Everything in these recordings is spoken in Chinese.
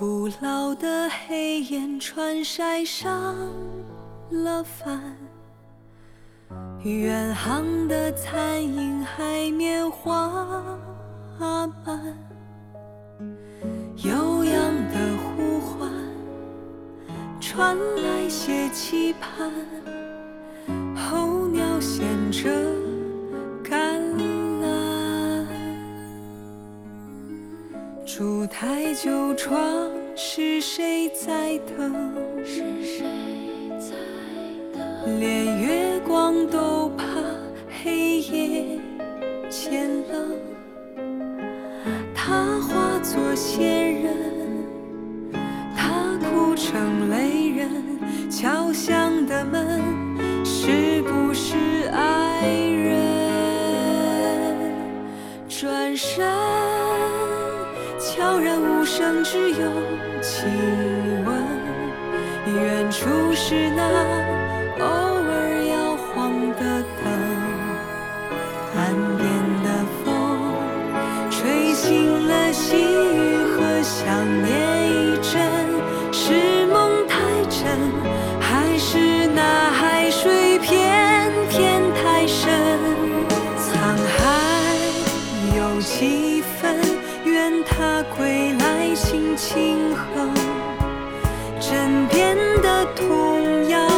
古老的黑岩川晒上了帆，远航的残影海面花瓣，悠扬的呼唤传来些期盼，候鸟衔着烛台旧窗是谁在等？是谁在等？连月光都怕黑夜渐冷，他化作仙人，他哭成泪人，敲响的门是不是是那偶尔摇晃的灯，岸边的风吹醒了细雨和想念一阵。是梦太真，还是那海水偏偏太深？沧海有几分，愿他归来轻轻哼。枕边的童谣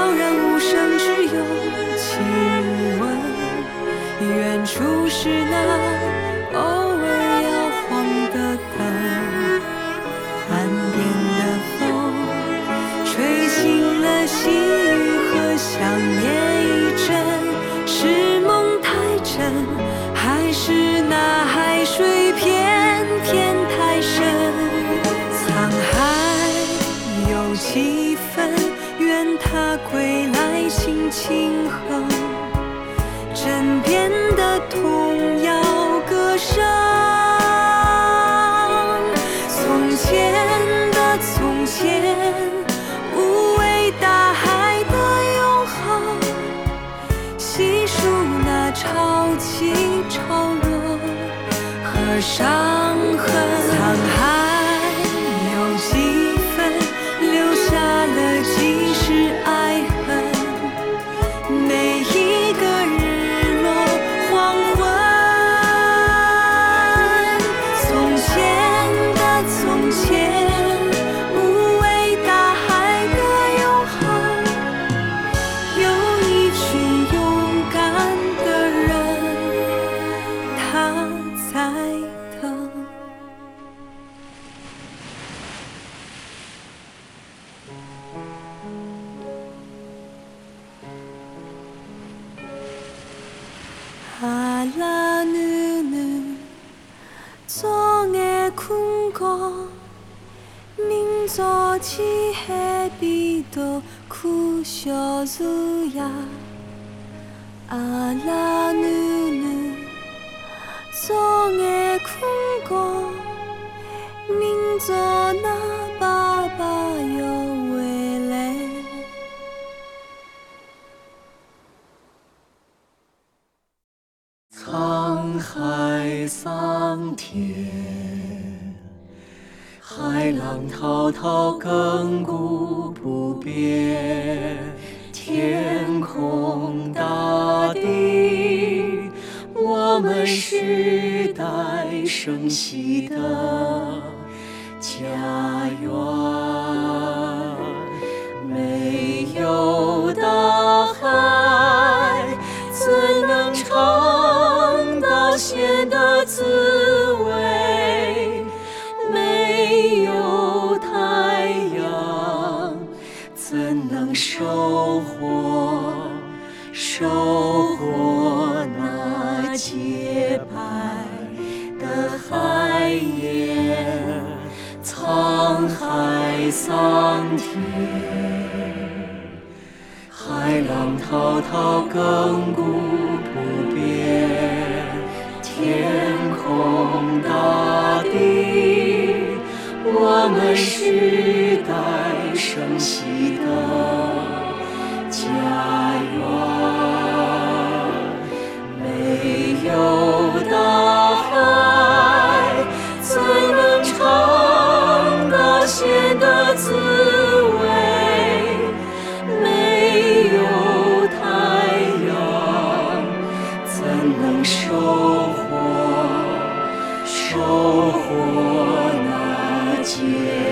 悄然无声，只有亲吻。远处是那伤痕。 소지해비도 쿠셔즈야. 알라누는 성에 굴고 민전아 浪滔滔，亘古不变。天空大地，我们世代生息的家园。白的海盐？沧海桑田。海浪滔滔，亘古不变。天空大地，我们世代生息的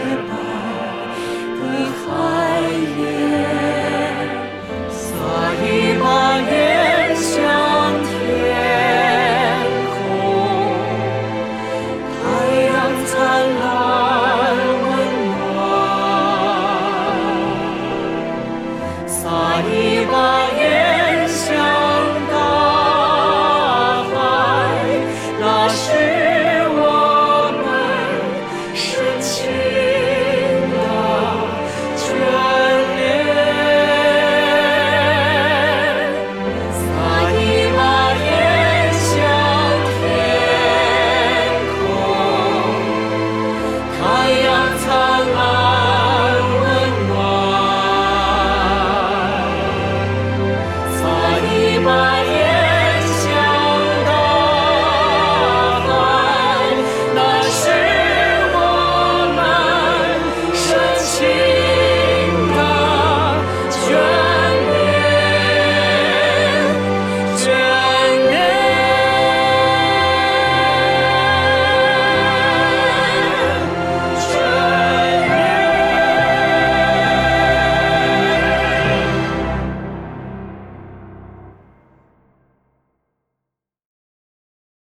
Bà từ.